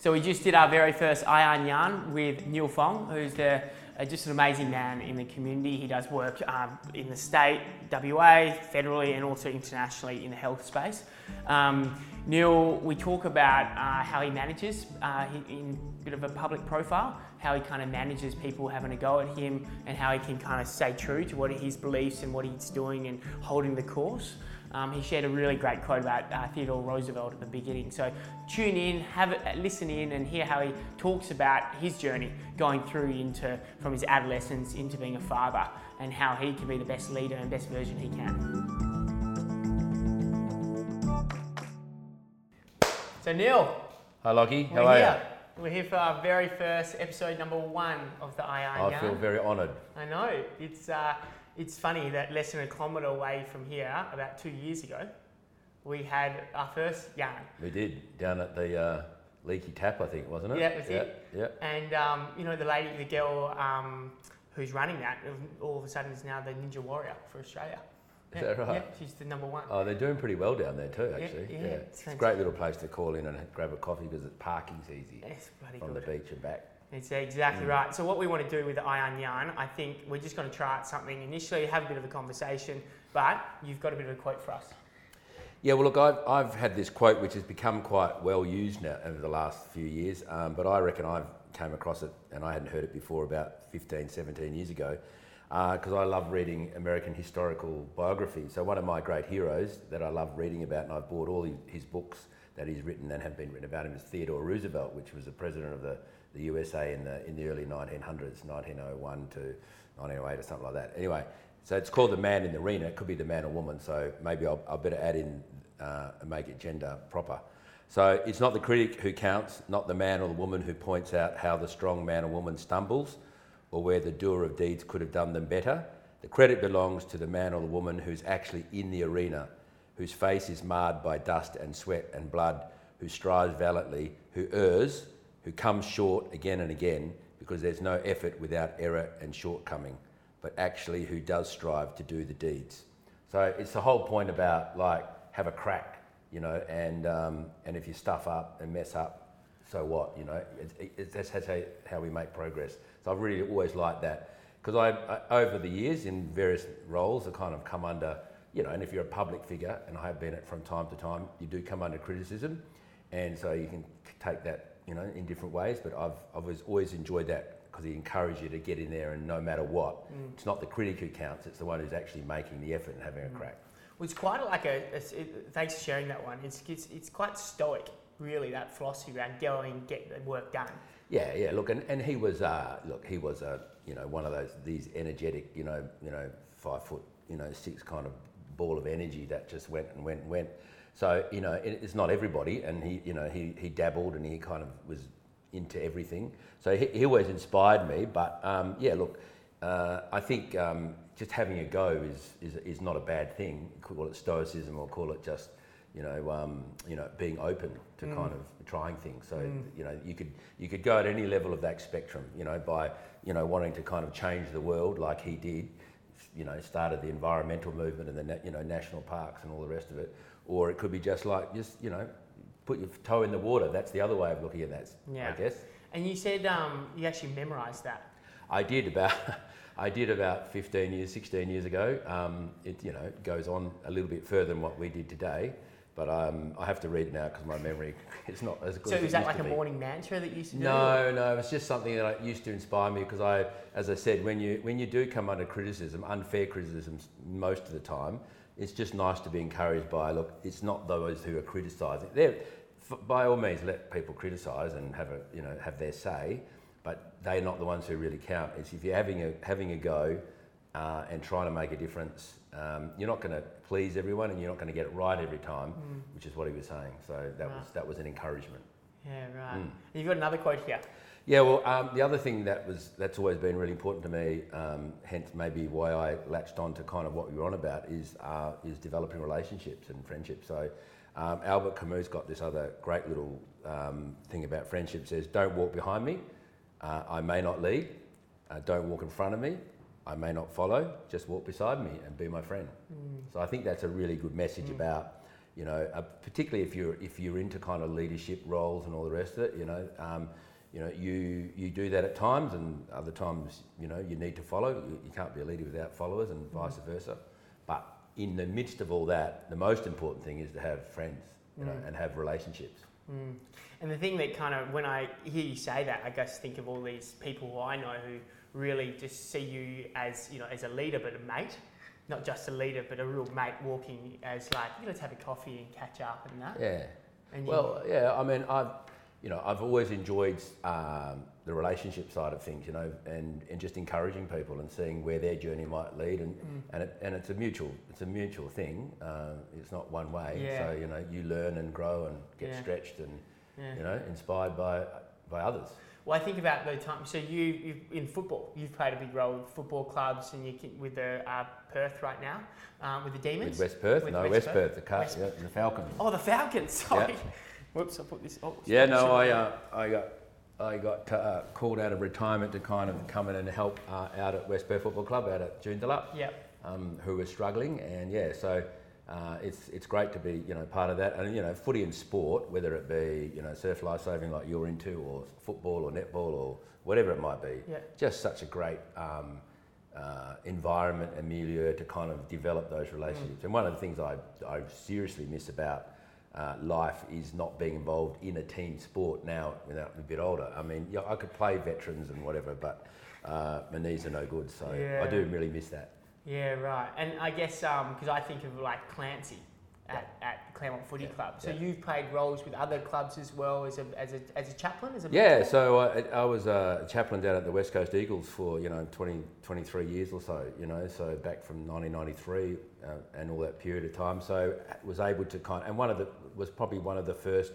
So we just did our very first iyarn with Neale Fong, who's the, uh, just an amazing man in the community. He does work um, in the state, WA, federally, and also internationally in the health space. Um, Neil, we talk about uh, how he manages uh, in a bit of a public profile, how he kind of manages people having a go at him, and how he can kind of stay true to what his beliefs and what he's doing and holding the course. Um, he shared a really great quote about uh, Theodore Roosevelt at the beginning. So tune in, have it, listen in, and hear how he talks about his journey going through into from his adolescence into being a father, and how he can be the best leader and best version he can. So Neale. Hi Lockie, how are you? We're here for our very first episode number one of the iyarn I feel very honoured. I know. It's uh, it's funny that less than a kilometre away from here, about two years ago, we had our first yarn. We did down at the uh, Leaky Tap, I think, wasn't it? Yeah, it was yeah, it. Yeah. And um, you know the lady, the girl um, who's running that, all of a sudden is now the Ninja Warrior for Australia. Is yeah, that right? Yeah, she's the number one. Oh, they're doing pretty well down there too, actually. Yeah, yeah, it's, it's a great little place to call in and grab a coffee because parking's easy it's bloody from good. the beach and back. It's exactly mm. right. So what we want to do with the iyarn, I think we're just going to try out something initially, have a bit of a conversation, but you've got a bit of a quote for us. Yeah, well, look, I've, I've had this quote which has become quite well used now over the last few years, um, but I reckon I've came across it and I hadn't heard it before about 15, 17 years ago because uh, I love reading American historical biography. So one of my great heroes that I love reading about, and I've bought all his books that he's written and have been written about him, is Theodore Roosevelt, which was the president of the the USA in the in the early 1900s, 1901 to 1908 or something like that. Anyway, so it's called the man in the arena. It could be the man or woman. So maybe I'll, I'll better add in uh, and make it gender proper. So it's not the critic who counts, not the man or the woman who points out how the strong man or woman stumbles, or where the doer of deeds could have done them better. The credit belongs to the man or the woman who's actually in the arena, whose face is marred by dust and sweat and blood, who strives valiantly, who errs, who comes short again and again because there's no effort without error and shortcoming, but actually who does strive to do the deeds. So it's the whole point about like have a crack, you know, and um, and if you stuff up and mess up, so what, you know? It's, it's, that's how, how we make progress. So I've really always liked that because I, I, over the years in various roles, I kind of come under, you know, and if you're a public figure, and I have been it from time to time, you do come under criticism, and so you can take that you know, in different ways. But I've, I've always enjoyed that because he encouraged you to get in there and no matter what, mm. it's not the critic who counts, it's the one who's actually making the effort and having mm. a crack. Well, it's quite like a, a it, thanks for sharing that one. It's, it's, it's quite stoic, really, that philosophy around going get the work done. Yeah, yeah. Look, and, and he was, uh, look, he was a, you know, one of those these energetic, you know, you know, five foot, you know, six kind of ball of energy that just went and went and went. So you know, it, it's not everybody, and he you know he he dabbled and he kind of was into everything. So he, he always inspired me. But um, yeah, look, uh, I think um, just having a go is, is is not a bad thing. Call it stoicism or call it just you know um, you know being open to mm. kind of trying things. So mm. you know you could you could go at any level of that spectrum. You know by you know wanting to kind of change the world like he did. You know started the environmental movement and the you know national parks and all the rest of it or it could be just like just you know put your toe in the water. That's the other way of looking at that. Yeah. I guess. And you said um, you actually memorised that. I did about. I did about 15 years, 16 years ago. Um, it you know goes on a little bit further than what we did today, but um, I have to read it now because my memory is not as good. So as is that like a be. morning mantra that you used to do? No, no, it's just something that used to inspire me because I, as I said, when you when you do come under criticism, unfair criticism most of the time, it's just nice to be encouraged by look it's not those who are criticizing they're by all means let people criticize and have a you know have their say but they're not the ones who really count it's if you're having a having a go uh, and trying to make a difference um, you're not going to please everyone and you're not going to get it right every time mm. which is what he was saying so that right. was that was an encouragement yeah right mm. you've got another quote here yeah, well, um, the other thing that was that's always been really important to me, um, hence maybe why I latched on to kind of what we were on about is uh, is developing relationships and friendships. So um, Albert Camus got this other great little um, thing about friendship. Says, "Don't walk behind me. Uh, I may not lead. Uh, don't walk in front of me. I may not follow. Just walk beside me and be my friend." Mm. So I think that's a really good message mm. about you know, uh, particularly if you're if you're into kind of leadership roles and all the rest of it, you know, um, you know, you you do that at times, and other times, you know, you need to follow. You, you can't be a leader without followers, and vice versa. But in the midst of all that, the most important thing is to have friends, you know, and have relationships. Mm. And the thing that kind of, when I hear you say that, I guess think of all these people who I know who really just see you as, you know, as a leader, but a mate. Not just a leader, but a real mate walking as like, let's have a coffee and catch up and that. Yeah. And you- Well, yeah. I mean, I've, you know, I've always enjoyed um, the relationship side of things, you know, and, and just encouraging people and seeing where their journey might lead, and Mm. and, it, and it's a mutual, it's a mutual thing. Um, it's not one way. Yeah. So you know, you learn and grow and get Yeah. stretched and yeah. you know, inspired by by others. Well, I think about the time. So you, you in football, you've played a big role with football clubs, and you with the uh, Perth right now, um, with the Demons. With West Perth, With no, West West, Perth. Perth, the, car, West- yeah, the Falcons. Oh, the Falcons. Sorry. Whoops, I put this. Oh, Yeah, no. I, uh, I got I got uh, called out of retirement to kind of come in and help uh, out at West Perth Football Club out at Joondalup, Yep. um, who were struggling, and yeah, so uh, it's it's great to be you know part of that, and you know footy and sport, whether it be you know surf life saving like you're into, or football or netball or whatever it might be, Yeah. just such a great. Um, uh, environment and milieu to kind of develop those relationships. And one of the things I, I seriously miss about uh, life is not being involved in a team sport now I'm a bit older. I mean, yeah, I could play veterans and whatever, but uh, my knees are no good, so Yeah. I do really miss that. Yeah, right. And I guess because I think of like Clancy at, at Claremont Footy Yeah, Club. So yeah. you've played roles with other clubs as well as a, as a, as a chaplain, as a Yeah, so I, I was a chaplain down at the West Coast Eagles for, you know, 20, 23 years or so, you know, so back from 1993 uh, and all that period of time. So was able to kind and one of the, was probably one of the first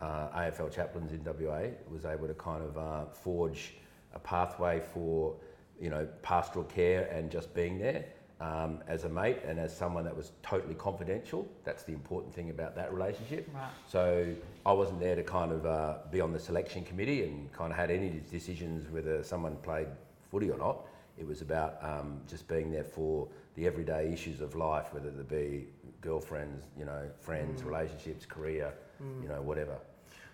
uh, AFL chaplains in WA, was able to kind of uh, forge a pathway for, you know, pastoral care and just being there. Um, as a mate and as someone that was totally confidential, that's the important thing about that relationship. Right. So I wasn't there to kind of uh, be on the selection committee and kind of had any decisions whether someone played footy or not. It was about um, just being there for the everyday issues of life, whether they be girlfriends, you know, friends, Mm. relationships, career, you know, whatever.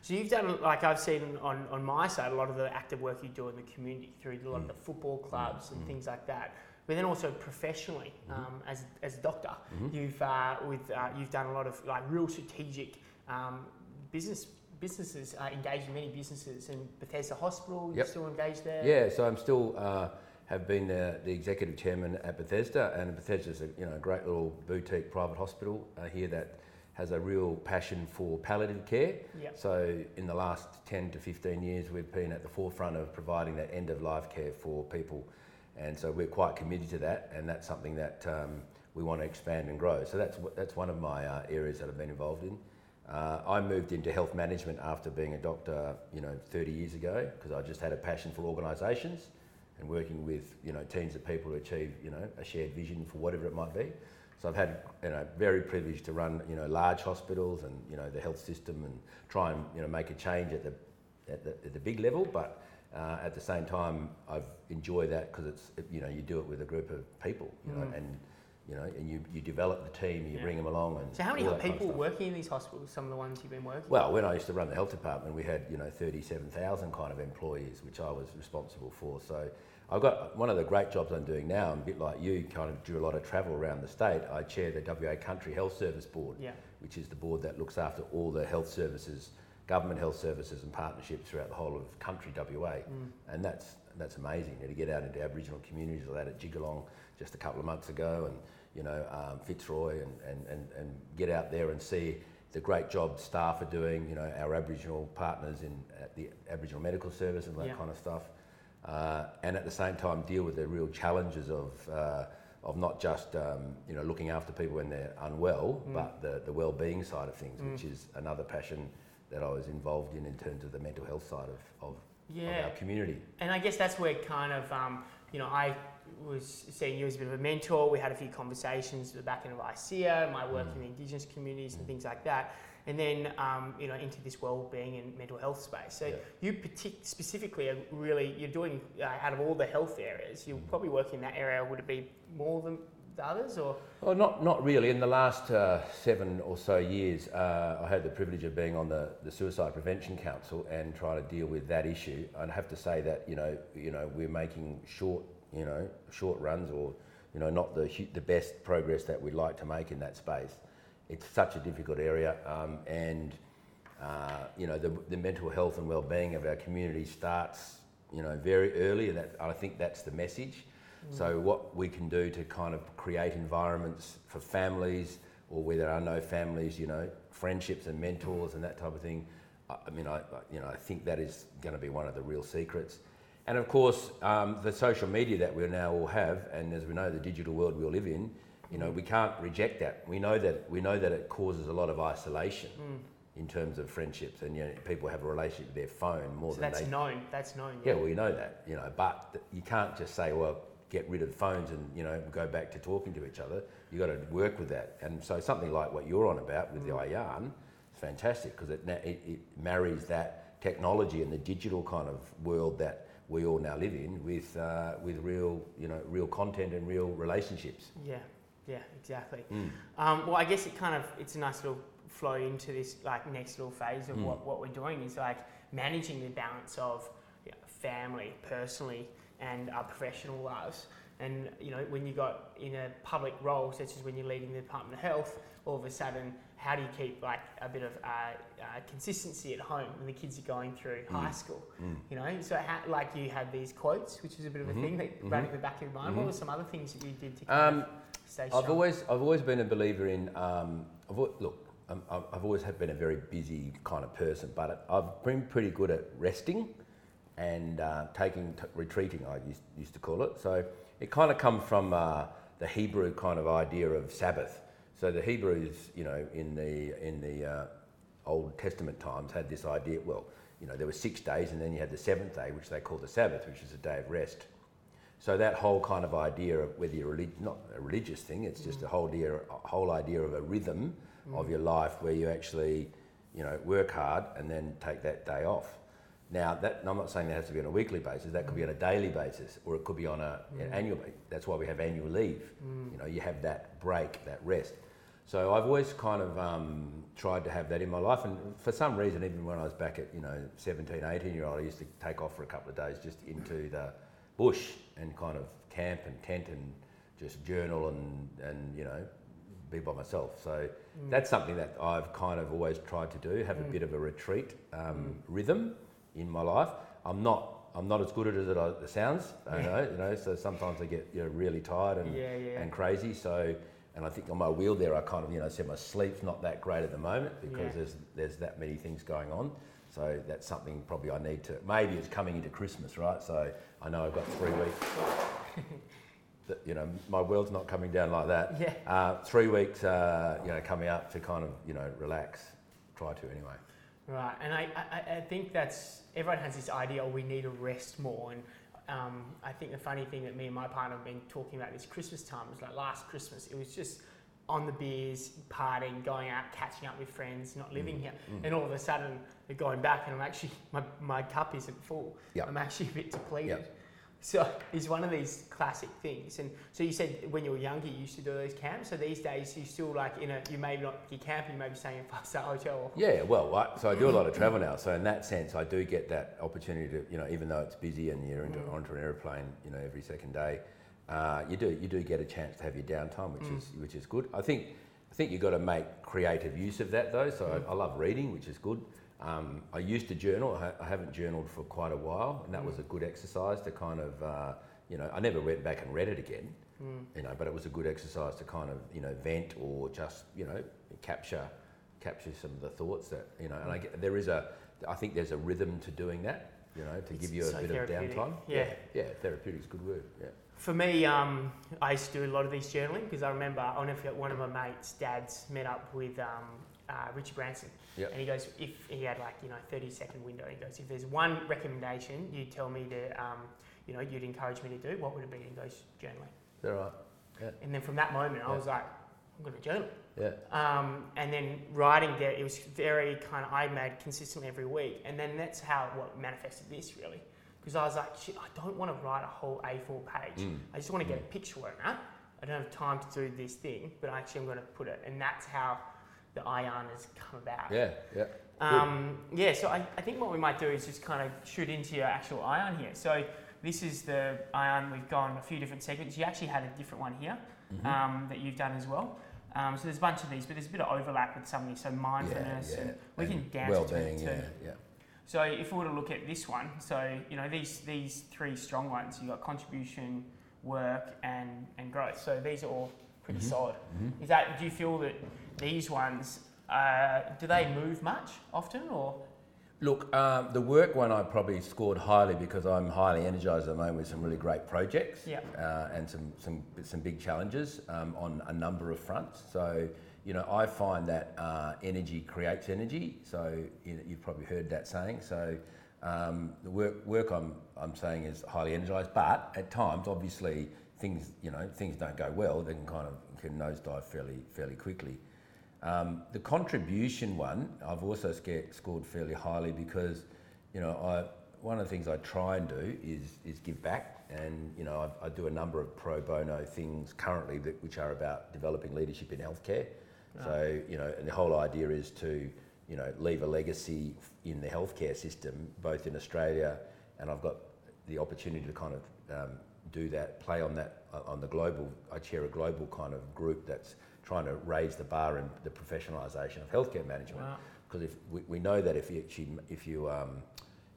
So you've done, like I've seen on, on my side, a lot of the active work you do in the community through a lot of the football clubs and things like that. But then also professionally, um, as, as a doctor, you've uh, with uh, you've done a lot of like real strategic um, business businesses uh, engaged in many businesses and Bethesda Hospital. You're Yep. still engaged there. Yeah, so I'm still uh, have been the, the executive chairman at Bethesda, and Bethesda's a you know a great little boutique private hospital uh, here that has a real passion for palliative care. Yep. So in the last 10 to 15 years, we've been at the forefront of providing that end of life care for people, and so we're quite committed to that, and that's something that um, we want to expand and grow. So that's that's one of my uh, areas that I've been involved in. Uh, I moved into health management after being a doctor, you know, 30 years ago because I just had a passion for organisations and working with, you know, teams of people to achieve, you know, a shared vision for whatever it might be. So I've had, you know, very privileged to run, you know, large hospitals and, you know, the health system and try and, you know, make a change at the, at the, at the big level. But uh, at the same time, I've enjoyed that because it's, you know, you do it with a group of people, you know, Mm. and, you know, and you, you develop the team, you Yeah. bring them along. And So how many that kind of people working in these hospitals? Some of the ones you've been working. Well, when I used to run the health department, we had you know 37,000 kind of employees, which I was responsible for. So I've got one of the great jobs I'm doing now. I'm a bit like you, kind of do a lot of travel around the state. I chair the WA Country Health Service Board, Yeah. which is the board that looks after all the health services, government health services, and partnerships throughout the whole of country WA. Mm. And that's that's amazing you know, to get out into Aboriginal communities like that at Jigalong just a couple of months ago, and you know um, Fitzroy, and, and, and, and get out there and see the great job staff are doing. You know our Aboriginal partners in at the Aboriginal Medical Service and that Yeah. kind of stuff, uh, and at the same time deal with the real challenges of. Uh, of not just um, you know looking after people when they're unwell, Mm. but the, the well-being side of things, Mm. which is another passion that I was involved in in terms of the mental health side of, of, of our community. And I guess that's where kind of, um, you know, I was seeing you as a bit of a mentor. We had a few conversations at the back end of ICEA, my work Mm. in the Indigenous communities and things like that. And then, um, you know, into this well-being and mental health space. So Yeah. you partic- specifically are really, you're doing, uh, out of all the health areas, you're Mm. probably working in that area, would it be more than others, or Well, not, not really. In the last uh, seven or so years, uh, I had the privilege of being on the, the Suicide Prevention Council and trying to deal with that issue. I'd have to say that you know, you know, we're making short, you know, short runs, or you know, not the the best progress that we'd like to make in that space. It's such a difficult area, um, and uh, you know, the, the mental health and well-being of our community starts, you know, very early, and that, I think that's the message. So what we can do to kind of create environments for families, or where there are no families, you know, friendships and mentors and that type of thing. I, mean, I, you know, I think that is going to be one of the real secrets. And of course, um, the social media that we now all have, and as we know, the digital world we all live in, you know, we can't reject that. We know that we know that it causes a lot of isolation in terms of friendships, and you know, people have a relationship with their phone more so than that's they known. That's known. yeah, well, you know that, you know, but you can't just say, well, get rid of phones and you know go back to talking to each other. You've got to work with that, and so something like what you're on about with the iyarn is fantastic because it, it it marries that technology and the digital kind of world that we all now live in with uh, with real you know real content and real relationships. Yeah, yeah, exactly. Mm. Um, well, I guess it kind of it's a nice little flow into this like next little phase of Mm. what, what we're doing is like managing the balance of you know, family, personally, and our professional lives. And you know, when you got in a public role, such as when you're leading the Department of Health, all of a sudden, how do you keep like a bit of uh, uh, consistency at home when the kids are going through high school? Mm. You know, so how, like you had these quotes, which is a bit of a Mhm, thing that ran mhm. in the back of your mind. What were some other things that you did to Um, stay I've strong? always, I've always been a believer in. Um, I've, look, I've I've always have been a very busy kind of person, but I've been pretty good at resting and uh, taking t- retreating. I used, used to call it. So it kind of comes from uh, the Hebrew kind of idea of Sabbath. So the Hebrews, you know, in the in the uh, Old Testament times had this idea. Well, you know, there were six days, and then you had the seventh day, which they called the Sabbath, which is a day of rest. So that whole kind of idea of whether you're relig- not a religious thing, it's just a whole idea, a whole idea of a rhythm of your life where you actually, you know, work hard and then take that day off. Now, that, I'm not saying that has to be on a weekly basis. That could be on a daily basis, or it could be on a, an mm. annual. That's why we have annual leave. Mm. You know, you have that break, that rest. So I've always kind of um, tried to have that in my life, and for some reason, even when I was back at you know 17, 18 year old, I used to take off for a couple of days just into the bush and kind of camp and tent and just journal and and you know be by myself. So mm. that's something that I've kind of always tried to do, have a bit of a retreat um, rhythm in my life. I'm not. I'm not as good at it as it sounds. I know, you know. So sometimes I get you know really tired and Yeah, yeah. and crazy. So, and I think on my wheel there, I kind of, you know, said my sleep's not that great at the moment because Yeah. there's there's that many things going on. So that's something probably I need to. Maybe it's coming into Christmas, right? So I know I've got three weeks. that, you know, my world's not coming down like that. Yeah. Uh, three weeks, uh, you know, coming up to kind of, you know, relax. Try to anyway. Right, and I, I, I think that's everyone has this idea. Oh, we need to rest more, and um, I think the funny thing that me and my partner have been talking about this Christmas time was like last Christmas. It was just on the beers, partying, going out, catching up with friends, not living here, and all of a sudden we're going back, and I'm actually my, my cup isn't full. Yep. I'm actually a bit depleted. Yep. So it's one of these classic things. And so you said when you were younger, you used to do those camps. So these days, you still like in a you maybe not you camping, you may be staying in a five star hotel. Yeah, well, I, so I do a lot of travel now. So in that sense, I do get that opportunity to, you know, even though it's busy and you're into, mm. onto an airplane, you know, every second day, uh, you do you do get a chance to have your downtime, which mm. is which is good. I think I think you've got to make creative use of that though. So I, mm. I love reading, which is good. Um, I used to journal. I, I haven't journaled for quite a while, and that was a good exercise to kind of, uh, you know, I never went back and read it again, you know, but it was a good exercise to kind of, you know, vent or just, you know, capture capture some of the thoughts that you know. And I get, there is a, I think there's a rhythm to doing that, you know, to It's give you a so bit of downtime. Yeah. yeah, therapeutic's a good word. Yeah. For me, um, I used to do a lot of these journaling because I remember I'll never forget one of my mates' dads met up with um, uh, Richard Branson, Yep. and he goes, if he had like you know thirty second window, he goes, if there's one recommendation you tell me to, um, you know, you'd encourage me to do, what would it be? And he goes, journaling. That right? And then from that moment, I was like, I'm going to journal. Yeah. Um, and then writing there, it was very kind of, I made consistently every week. And then that's how what manifested this really. Because I was like, shit, I don't want to write a whole A4 page. Mm. I just want to get a picture where I'm. I don't have time to do this thing, but actually I'm going to put it. And that's how the iyarn has come about. Yeah, yeah. Um, yeah, so I, I think what we might do is just kind of shoot into your actual iyarn here. So this is the iyarn, we've gone a few different segments. You actually had a different one here Mm-hmm. um, that you've done as well. Um, so there's a bunch of these, but there's a bit of overlap with some of these. So mindfulness, yeah, and we and can dance well-being, the yeah, two. yeah. So if we were to look at this one, so you know these these three strong ones, you've got contribution, work, and and growth. So these are all pretty Mhm. solid. Mhm. Is that do you feel that these ones uh, do they move much often or? Look, um, the work one I probably scored highly because I'm highly energised at the moment with some really great projects Yeah. uh, and some, some, some big challenges um, on a number of fronts. So, you know, I find that uh, energy creates energy. So, you know, you've probably heard that saying. So, um, the work, work I'm, I'm saying is highly energised, but at times, obviously, things, you know, things don't go well, they can kind of can nosedive fairly, fairly quickly. Um, the contribution one, I've also scored fairly highly because, you know, I, one of the things I try and do is, is give back. And, you know, I, I do a number of pro bono things currently that, which are about developing leadership in healthcare. So, you know, and the whole idea is to, you know, leave a legacy in the healthcare system, both in Australia and I've got the opportunity to kind of um, do that, play on that, uh, on the global, I chair a global kind of group that's trying to raise the bar in the professionalisation of healthcare management. Wow. Because if we, we know that if you if you, um,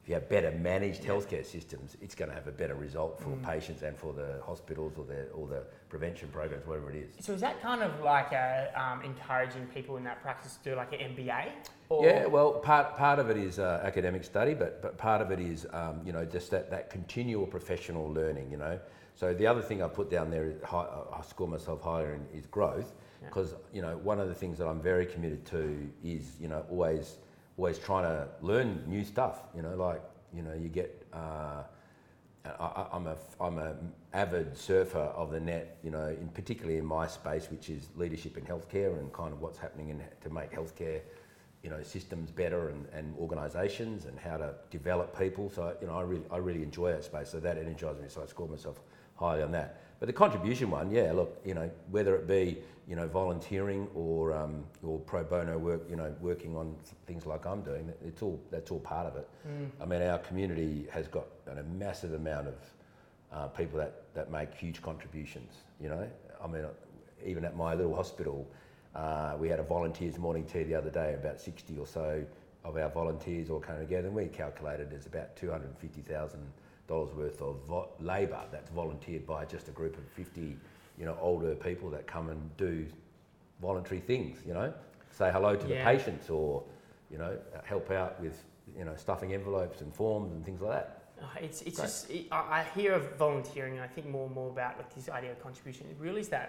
if you have better managed healthcare systems, it's going to have a better result for Mm. patients and for the hospitals or the, or the prevention programs, whatever it is. So is that kind of like a, um, encouraging people in that practice to do like an MBA? Or Yeah, well, part, part of it is uh, academic study, but, but part of it is, um, you know, just that, that continual professional learning, you know. So the other thing I put down there, is high, I score myself higher in, is growth, Yeah. because, you know, one of the things that I'm very committed to is, you know, always, always trying to learn new stuff, you know, like, you know, you get, uh, I, I'm a I'm a avid surfer of the net, you know, in particularly in my space, which is leadership in healthcare and kind of what's happening in to make healthcare, you know, systems better and, and organisations and how to develop people. So you know, I really I really enjoy that space. So that energises me. So I score myself highly on that. But the contribution one, yeah, look, you know, whether it be you know volunteering or um, or pro bono work, you know, working on things like I'm doing, it's all that's all part of it. Mm. I mean, our community has got you know, a massive amount of uh, people that, that make huge contributions. You know, I mean, even at my little hospital, uh, we had a volunteers morning tea the other day. About sixty or so of our volunteers all came together, and we calculated there's about two hundred and fifty thousand dollars worth of vo- labour that's volunteered by just a group of fifty, you know, older people that come and do voluntary things. You know, say hello to Yeah. the patients or, you know, help out with you know stuffing envelopes and forms and things like that. Uh, It's, it's Great. just it, I I hear of volunteering and I think more and more about like this idea of contribution. It really is that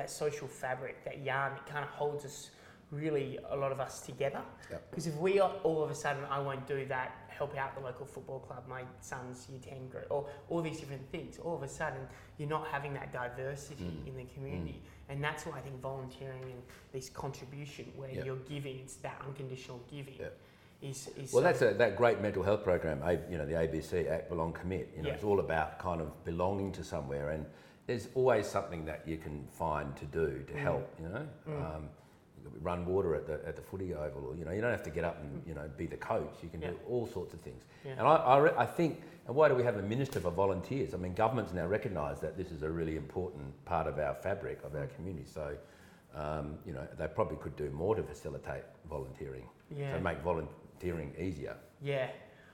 that social fabric, that yarn. It kind of holds us really a lot of us together. Yep. Because if we are all of a sudden I won't do that, help out the local football club, my son's year ten group, or all these different things. All of a sudden you're not having that diversity Mm. in the community, and that's why I think volunteering and this contribution where Yep. you're giving, it's that unconditional giving. Yep. Is, is Well, that's a, that great mental health program, you know, the ABC Act Belong Commit. You know, Yeah. it's all about kind of belonging to somewhere, and there's always something that you can find to do to Mm. help. You know, Mm. um, run water at the at the footy oval, or you know, you don't have to get up and you know be the coach. You can Yeah. do all sorts of things. Yeah. And I, I, re- I think, and why do we have a minister for volunteers? I mean, governments now recognise that this is a really important part of our fabric of our community. So, um, you know, they probably could do more to facilitate volunteering, yeah. to make volunteering easier. Yeah.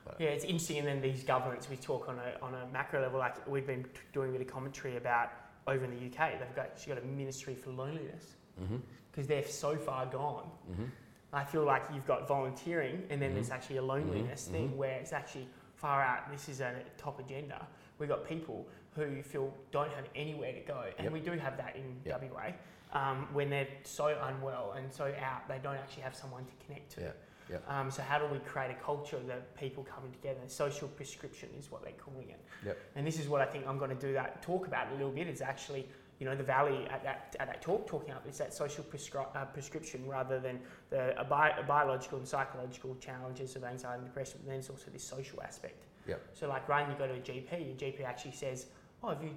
But- Yeah, it's interesting. And then these governments, we talk on a, on a macro level, like we've been doing a bit of commentary about over in the UK, they've got, got a ministry for loneliness Mm-hmm. Because they're so far gone. Mm-hmm. I feel like you've got volunteering and then Mhm. there's actually a loneliness Mhm, thing mhm. where it's actually far out. This is a top agenda. We've got people who feel don't have anywhere to go. And Yep. we do have that in Yep. WA um, when they're so unwell and so out, they don't actually have someone to connect to. Yeah, yep. Um, so how do we create a culture that people coming together? Social prescription is what they're calling it. And this is what I think I'm going to do that talk about a little bit. Is actually you know the valley at that at that talk talking about is that social prescri- uh, prescription rather than the a bi- biological and psychological challenges of anxiety and depression. But then it's also this social aspect. Yep. So like right, you go to a GP, your GP actually says, "Oh, have you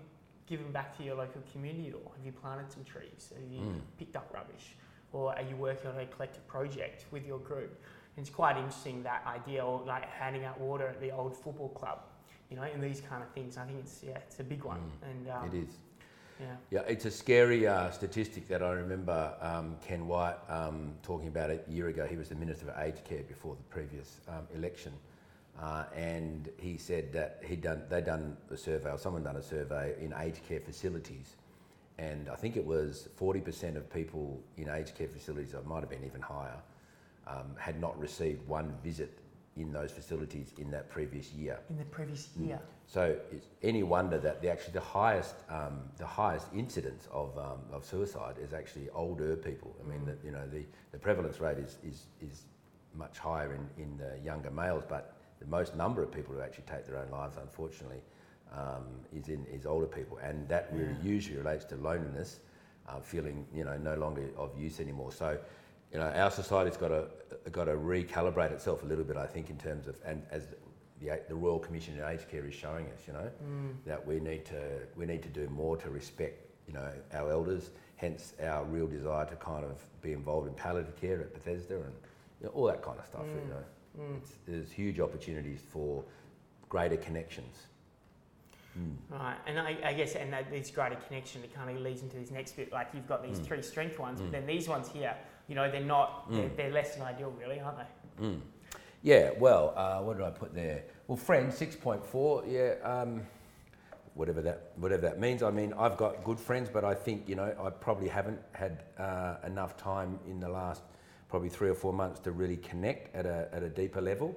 given back to your local community at all? Have you planted some trees? Have you Mm. picked up rubbish? Or are you working on a collective project with your group? And it's quite interesting that idea, or like handing out water at the old football club, you know, and these kind of things. I think it's yeah, it's a big one. Mm. And um, it is. Yeah, Yeah, it's a scary uh, statistic that I remember um, Ken Wyatt um, talking about a year ago. He was the Minister for Aged Care before the previous um, election. Uh, and he said that he'd done, they'd done a survey, or someone done a survey in aged care facilities. And I think it was 40% of people in aged care facilities, it might have been even higher, um, had not received one visit in those facilities in that previous year. in the previous Mm. year. So it's any wonder that the actually the highest um, the highest incidence of, um, of suicide is actually older people. I mean, Mm. the, you know, the, the prevalence rate is, is, is much higher in, in the younger males, but the most number of people who actually take their own lives, unfortunately, um, is in is older people, and that really Yeah. usually relates to loneliness, uh, feeling you know no longer of use anymore. So. You know, our society's got to got to recalibrate itself a little bit, I think, in terms of and as the, the Royal Commission in Aged Care is showing us, you know, Mm. that we need to we need to do more to respect, you know, our elders. Hence, our real desire to kind of be involved in palliative care at Bethesda and you know, all that kind of stuff. Mm. You know, Mm. it's, there's huge opportunities for greater connections. Mm. Right, and I, I guess, and that this greater connection, it kind of leads into this next bit. Like you've got these Mm. three strength ones, Mm. but then these ones here, you know, they're not, they're, Mm. they're less than ideal, really, aren't they? Mm. Yeah, well, uh, what did I put there? Well, friend, six point four. Yeah, um, whatever that whatever that means. I mean, I've got good friends, but I think you know I probably haven't had uh, enough time in the last probably three or four months to really connect at a at a deeper level.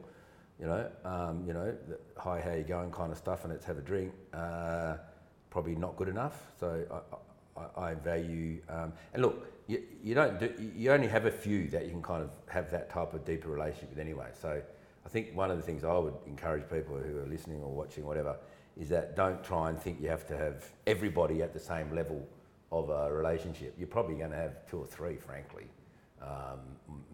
You know, um, you know, the, hi, how you going, kind of stuff, and let's have a drink. Uh, probably not good enough. So I, I, I value um, and look, you, you don't do, you only have a few that you can kind of have that type of deeper relationship with anyway. So I think one of the things I would encourage people who are listening or watching, whatever, is that don't try and think you have to have everybody at the same level of a relationship. You're probably going to have two or three, frankly, um,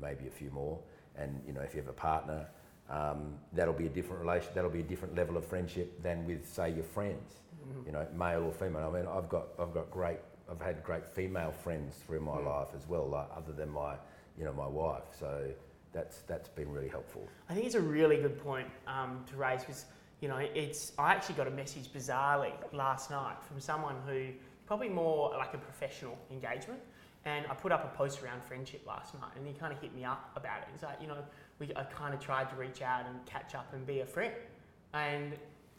maybe a few more. And you know, if you have a partner, um, that'll be a different relation. That'll be a different level of friendship than with, say, your friends. Mm. You know, male or female. I mean, I've got I've got great. I've had great female friends through my Mm. life as well, like, other than my, you know, my wife. So that's that's been really helpful. I think it's a really good point um, to raise because, you know, it's, I actually got a message bizarrely last night from someone who, probably more like a professional engagement, and I put up a post around friendship last night, and he kind of hit me up about it. He's like, you know, we, I kind of tried to reach out and catch up and be a friend, and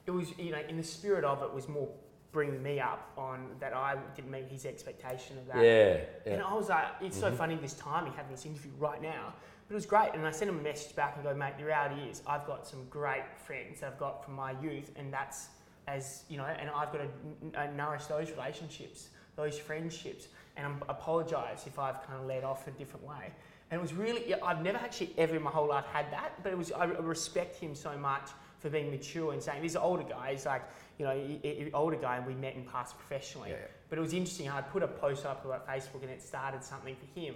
it was, you know, in the spirit of it was more bringing me up on that I didn't meet his expectation of that. Yeah, And. I was like, it's so Mhm. funny this timing having this interview right now. But it was great. And I sent him a message back and go, mate, the reality is I've got some great friends that I've got from my youth. And that's as, you know, and I've got to n- nourish those relationships, those friendships. And I apologise if I've kind of led off a different way. And it was really, I've never actually ever in my whole life had that. But it was, I respect him so much for being mature and saying, this older guy, he's like, you know, he- he- older guy, and we met and passed professionally. Yeah. But it was interesting. I put a post up about Facebook, and it started something for him.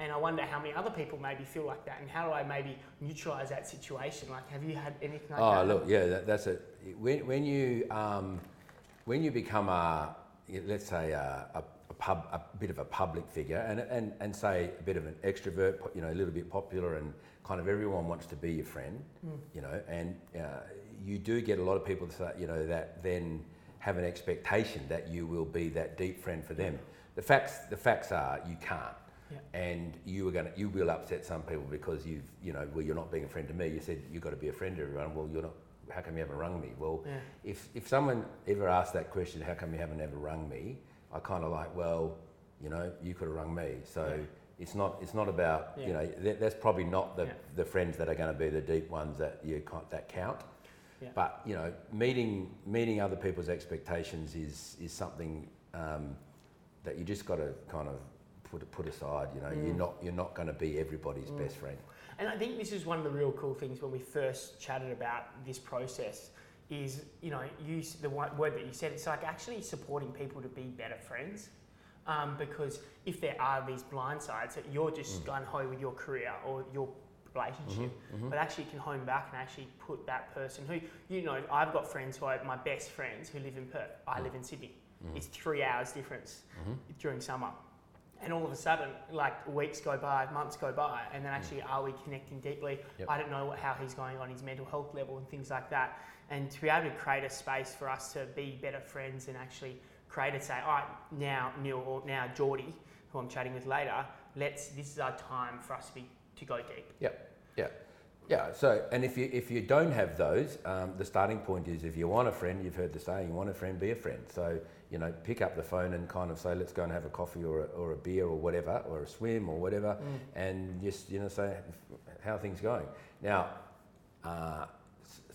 And I wonder how many other people maybe feel like that, and how do I maybe neutralise that situation? Like, have you had anything like Oh, that? Oh, look, yeah, that, that's it. When, when you um, when you become a let's say a, a pub a bit of a public figure and, and and say a bit of an extrovert, you know, a little bit popular, and kind of everyone wants to be your friend, Mm. you know, and uh, you do get a lot of people that you know that then have an expectation that you will be that deep friend for them. The facts the facts are you can't. Yeah. And you are gonna, you will upset some people because you've, you know, well, you're not being a friend to me. You said you've got to be a friend to everyone. Well, you're not. How come you haven't rung me? Well, Yeah. if if someone ever asked that question, how come you haven't ever rung me? I kind of like, well, you know, you could have rung me. So Yeah. it's not it's not about Yeah. you know that, that's probably not the, Yeah. the friends that are going to be the deep ones that you that count. But you know, meeting meeting other people's expectations is is something um, that you just got to kind of put put aside. You know, you're Mm. not you're not going to be everybody's Mm. best friend. And I think this is one of the real cool things when we first chatted about this process is, you know, use the word that you said. It's like actually supporting people to be better friends. Um, because if there are these blind sides that you're just Mm. gun ho with your career or your relationship, Mhm. but actually can home back and actually put that person who, you know, I've got friends who are my best friends who live in Perth. I Mm. live in Sydney. It's three hours difference during summer. And all of a sudden, like weeks go by, months go by, and then actually, are we connecting deeply? Yep. I don't know what, how he's going on his mental health level and things like that. And to be able to create a space for us to be better friends and actually create it, say, all right, now Neale or now Geordie, who I'm chatting with later, let's. This is our time for us to be to go deep. Yep. Yeah. Yeah. So, and if you if you don't have those, um, the starting point is if you want a friend, you've heard the saying, you want a friend, be a friend. So, you know, pick up the phone and kind of say, let's go and have a coffee or a, or a beer or whatever, or a swim or whatever, and just you know say how are things going. Now, uh,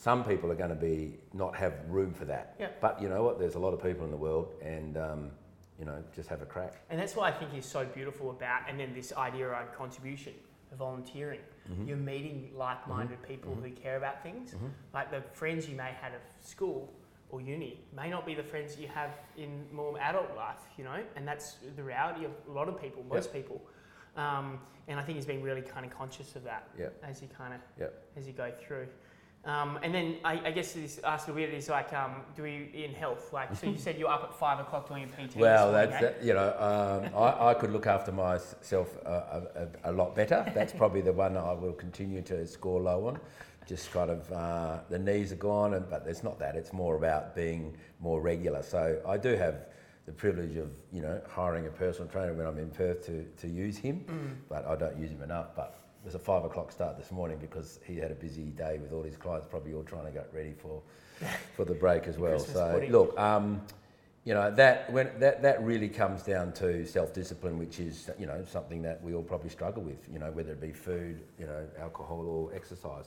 some people are going to be not have room for that. Yeah. But you know what? There's a lot of people in the world, and um, you know, just have a crack. And that's what I think is so beautiful about, and then this idea around contribution, of volunteering. You're meeting like-minded people who care about things. Like the friends you may have at school or uni may not be the friends you have in more adult life, you know, and that's the reality of a lot of people, most people. Um, and I think he's been really kind of conscious of that Yep. as you kind of Yep. as you go through. Um, and then I, I guess this ask a bit is like, um, do we in health? Like, so you said you're up at five o'clock doing a PT. Well, morning, that's eh? that, you know, um, I, I could look after myself a, a, a lot better. That's probably the one I will continue to score low on. Just kind of uh, the knees are gone, and, but it's not that. It's more about being more regular. So I do have the privilege of you know hiring a personal trainer when I'm in Perth to, to use him, Mm. but I don't use him enough. But there's a five o'clock start this morning because he had a busy day with all his clients, probably all trying to get ready for for the break as well. Christmas so pudding. look, um, you know that when that that really comes down to self discipline, which is you know something that we all probably struggle with. You know whether it be food, you know alcohol or exercise.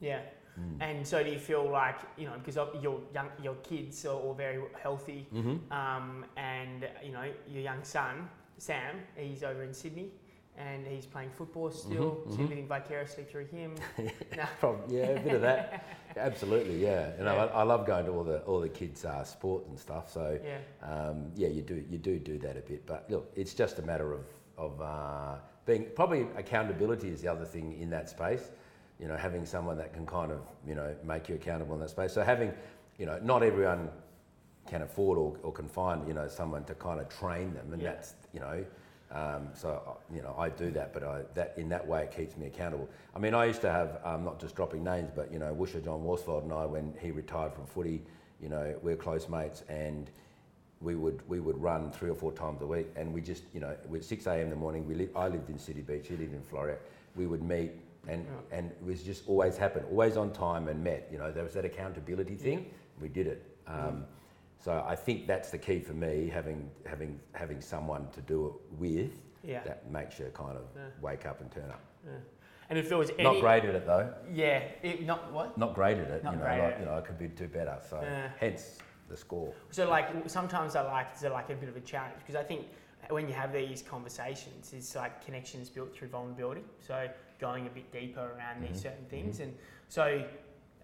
Yeah. Mm. And so do you feel like, you know, because your young, your kids are all very healthy, Mm-hmm. um, and, you know, your young son, Sam, he's over in Sydney and he's playing football still, Mhm, so you're living vicariously through him. no. Probably, yeah, a bit of that. Absolutely, yeah. You know, Yeah. I, I love going to all the all the kids' uh, sport and stuff. So Yeah. um, yeah, you do you do do that a bit. But look, it's just a matter of of uh, being probably accountability is the other thing in that space. You know, having someone that can kind of you know make you accountable in that space. So having you know, not everyone can afford or, or can find you know someone to kind of train them, and Yeah. that's you know. Um, so uh, you know, I do that, but I, that in that way it keeps me accountable. I mean, I used to have um, not just dropping names, but you know, Woosha John Worsfold and I, when he retired from footy, you know, we're close mates, and we would we would run three or four times a week, and we just you know, at six a.m. in the morning, we li- I lived in City Beach, he lived in Floreat. We would meet, and and it was just always happened, always on time and met. You know, there was that accountability thing. We did it. Um, so I think that's the key for me, having having having someone to do it with Yeah. that makes you kind of Yeah. wake up and turn up. yeah. And if there was any. Not great at it though. Yeah. It, not what? Not great at it. Not you know, like, you know, I could be do better. So Yeah. hence the score. So like sometimes I like it's like a bit of a challenge because I think when you have these conversations, it's like connections built through vulnerability. So going a bit deeper around these Mhm, certain things, and so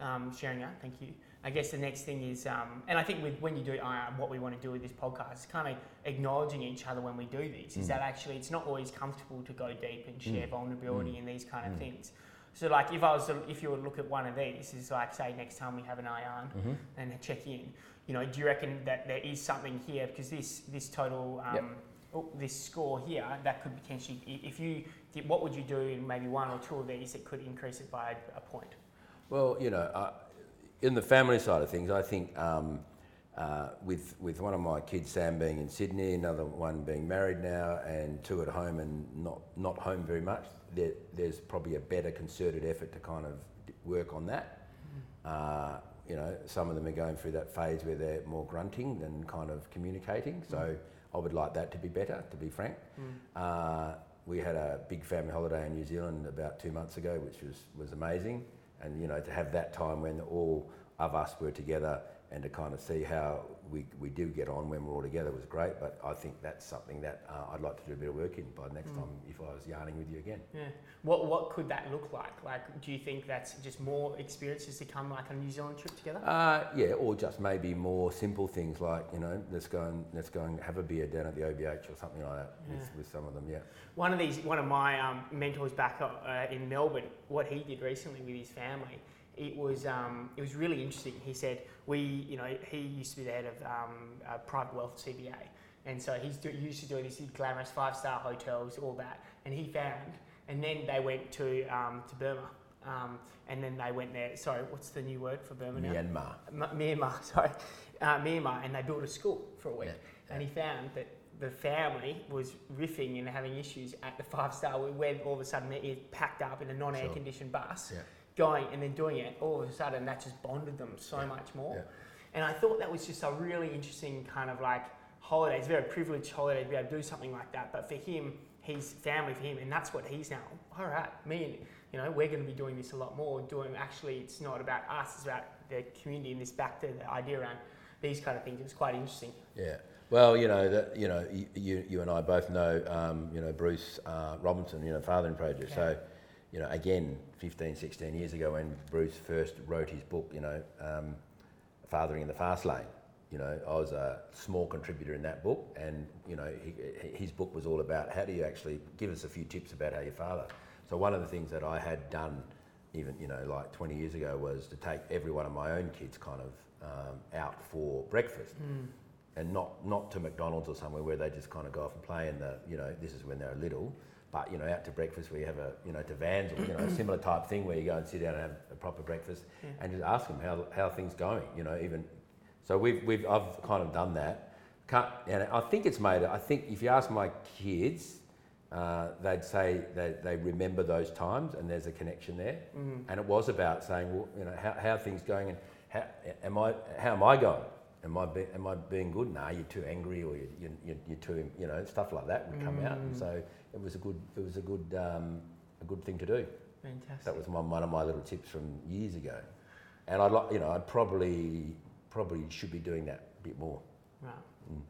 um, sharing that. Thank you. I guess the next thing is, um, and I think with when you do uh, what we want to do with this podcast, is kind of acknowledging each other when we do these. Is Mm. that actually it's not always comfortable to go deep and share Mm. vulnerability Mm. and these kind of Mm. things. So like if I was to, if you were to look at one of these, is like say next time we have an iyarn, Mm-hmm. and check in. You know, do you reckon that there is something here because this this total um, Yep. oh, this score here that could potentially if you did, what would you do in maybe one or two of these that could increase it by a, a point? Well, you know, uh, in the family side of things, I think um, uh, with with one of my kids, Sam, being in Sydney, another one being married now, and two at home and not not home very much, there, there's probably a better concerted effort to kind of work on that. Uh, you know, some of them are going through that phase where they're more grunting than kind of communicating. So I would like that to be better, to be frank. Uh, we had a big family holiday in New Zealand about two months ago, which was, was amazing. And you know, to have that time when all of us were together and to kind of see how we, we do get on when we're all together was great. But I think that's something that uh, I'd like to do a bit of work in by next time if I was yarning with you again. Yeah. What what could that look like? Like, do you think that's just more experiences to come, like a New Zealand trip together? Uh, yeah, or just maybe more simple things like you know, let's go and let's go and have a beer down at the OBH or something like that with, with some of them. Yeah. One of these, one of my um, mentors back uh, in Melbourne, what he did recently with his family it was um, it was really interesting. He said we, you know, he used to be the head of um, uh, private wealth CBA, and so he's do, used to doing these glamorous five star hotels, all that. And he found, and then they went to um, to Burma, um, and then they went there. Sorry, what's the new word for Burma now? Myanmar. M- Myanmar, sorry, uh, Myanmar, and they built a school for a week. Yeah, And he found that the family was riffing and having issues at the five star when all of a sudden they're packed up in a non air Sure. conditioned bus, Yeah. Going and then doing it. All of a sudden, that just bonded them so Yeah. much more. Yeah. And I thought that was just a really interesting kind of like holiday. It's a very privileged holiday to be able to do something like that. But for him, he's family for him, and that's what he's now. All right, me and you know, we're going to be doing this a lot more. Doing actually, it's not about us; it's about the community and this back to the idea around these kind of things. It was quite interesting. Yeah. Well, you know that you know you, you, and I both know um, you know Bruce uh, Robinson, you know Fathering Project. So, you know again, 15, 16 years ago when Bruce first wrote his book, you know, um, Fathering in the Fast Lane. You know, I was a small contributor in that book, and you know he, his book was all about how do you actually give us a few tips about how you father. So one of the things that I had done, even you know like 20 years ago, was to take every one of my own kids kind of um, out for breakfast and not not to McDonald's or somewhere where they just kind of go off and play and the you know this is when they're little, but you know out to breakfast where you have a you know to Vans or you know a similar type thing where you go and sit down and have a proper breakfast Yeah. and just ask them how how are things going you know even so we've we've I've kind of done that. Can't, and I think it's made. I think if you ask my kids, uh, they'd say they, they remember those times and there's a connection there. Mm. And it was about saying, well, you know, how, how are things going and how am I, how am I going? Am I, be, am I being good? Nah, you're too angry or you, you, you, you're too, you know, stuff like that would come out. And Mm. so it was a good, it was a good, um, a good thing to do. Fantastic. That was one, one of my little tips from years ago. And I'd like, you know, I probably, probably should be doing that a bit more. Right. Mm.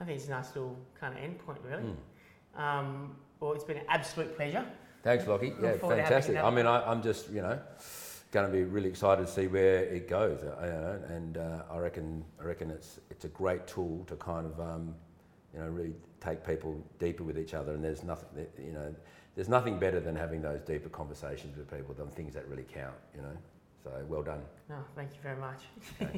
I think it's a nice little kind of end point, really. Mm. Um, well, it's been an absolute pleasure. Thanks, Lockie. Yeah, forward to having fantastic. I mean, I, I'm just, you know, going to be really excited to see where it goes. uh, You know, and uh, I reckon, I reckon it's it's a great tool to kind of, um, you know, really take people deeper with each other. And there's nothing, you know, there's nothing better than having those deeper conversations with people, than things that really count. You know, so well done. No, thank you very much.